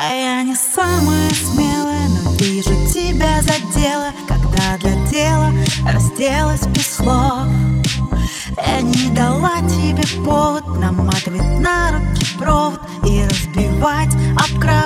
А я не самая смелая, но вижу тебя задела Когда для дела разделась без слов. Я не дала тебе повод наматывать на руки провод И разбивать об кровать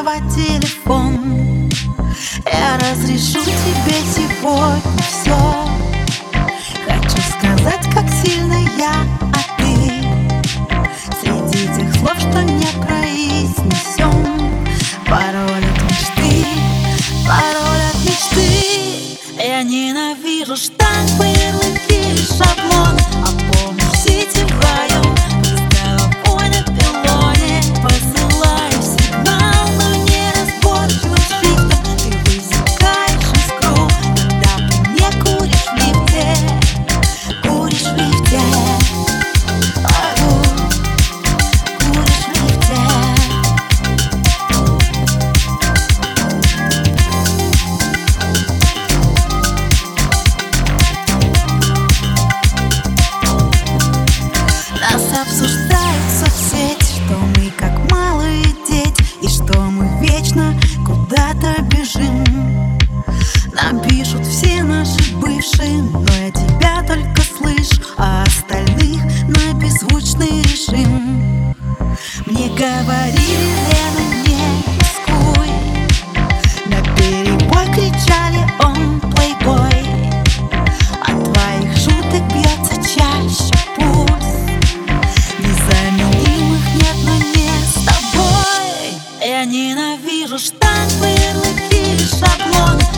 ненавижу штампы, Пишут все наши бывшие, но я тебя только слышу А остальных на беззвучный режим. Мне говорили, Лена, не рискуй На перебой кричали, он плейбой От твоих шуток бьется чаще пульс. Незаменимых нет, но не с тобой. Я ненавижу штампы, ярлыки и шаблоны